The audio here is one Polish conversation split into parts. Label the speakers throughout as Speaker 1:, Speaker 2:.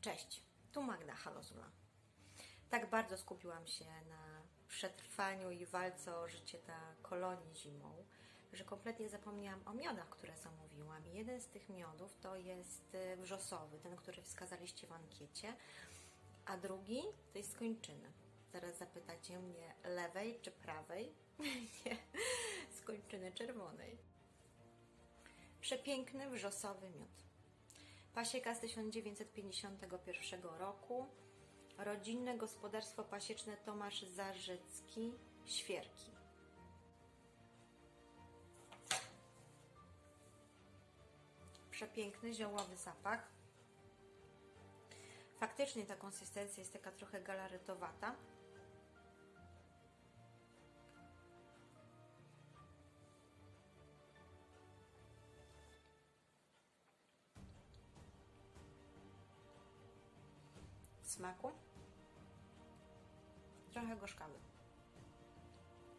Speaker 1: Cześć, tu Magda Halozula. Tak bardzo skupiłam się na przetrwaniu i walce o życie na kolonii zimą, że kompletnie zapomniałam o miodach, które zamówiłam. Jeden z tych miodów to jest y, wrzosowy, ten, który wskazaliście w ankiecie, a drugi to jest skończyny. Zaraz zapytacie mnie lewej czy prawej? Nie, skończyny czerwonej. Przepiękny wrzosowy miód. Pasieka z 1951 roku. Rodzinne gospodarstwo pasieczne Tomasz Zarzycki, Świerki. Przepiękny ziołowy zapach. Faktycznie ta konsystencja jest taka trochę galaretowata. Smaku. Trochę gorzkawy.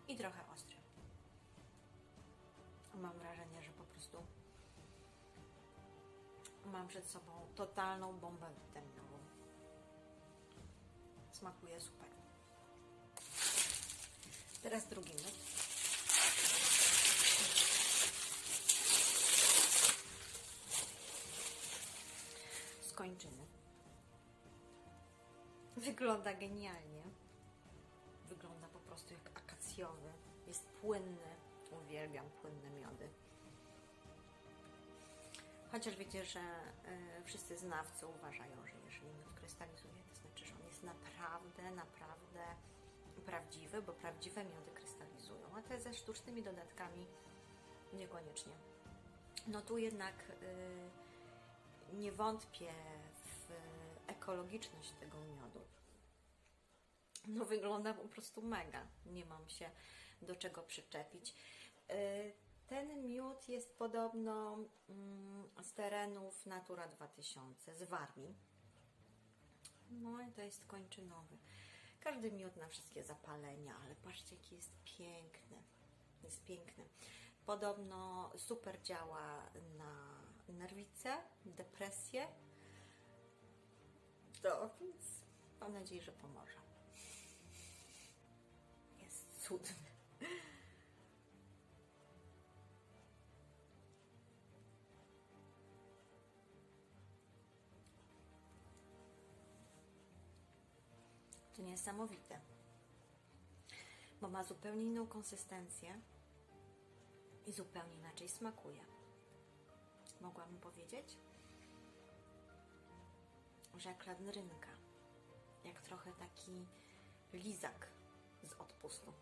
Speaker 1: I trochę ostry. Mam wrażenie, że po prostu mam przed sobą totalną bombę witaminową. Smakuje super. Teraz drugi myk. Wygląda genialnie. Wygląda po prostu jak akacjowy. Jest płynny. Uwielbiam płynne miody. Chociaż wiecie, że y, wszyscy znawcy uważają, że jeżeli miód krystalizuje, to znaczy, że on jest naprawdę, naprawdę prawdziwy, bo prawdziwe miody krystalizują, a te ze sztucznymi dodatkami niekoniecznie. No tu jednak y, nie wątpię w ekologiczność tego miodu. No wygląda po prostu mega. Nie mam się do czego przyczepić. Y, ten miód jest podobno mm, z terenów Natura 2000, z Warmii. No i to jest kończynowy. Każdy miód na wszystkie zapalenia, ale patrzcie jaki jest piękny. Jest piękny. Podobno super działa na nerwice, depresję. To więc mam nadzieję, że pomoże. Jest cudny. To niesamowite, bo ma zupełnie inną konsystencję i zupełnie inaczej smakuje. Mogłabym powiedzieć, jak ladnrynka, jak trochę taki lizak z odpustu.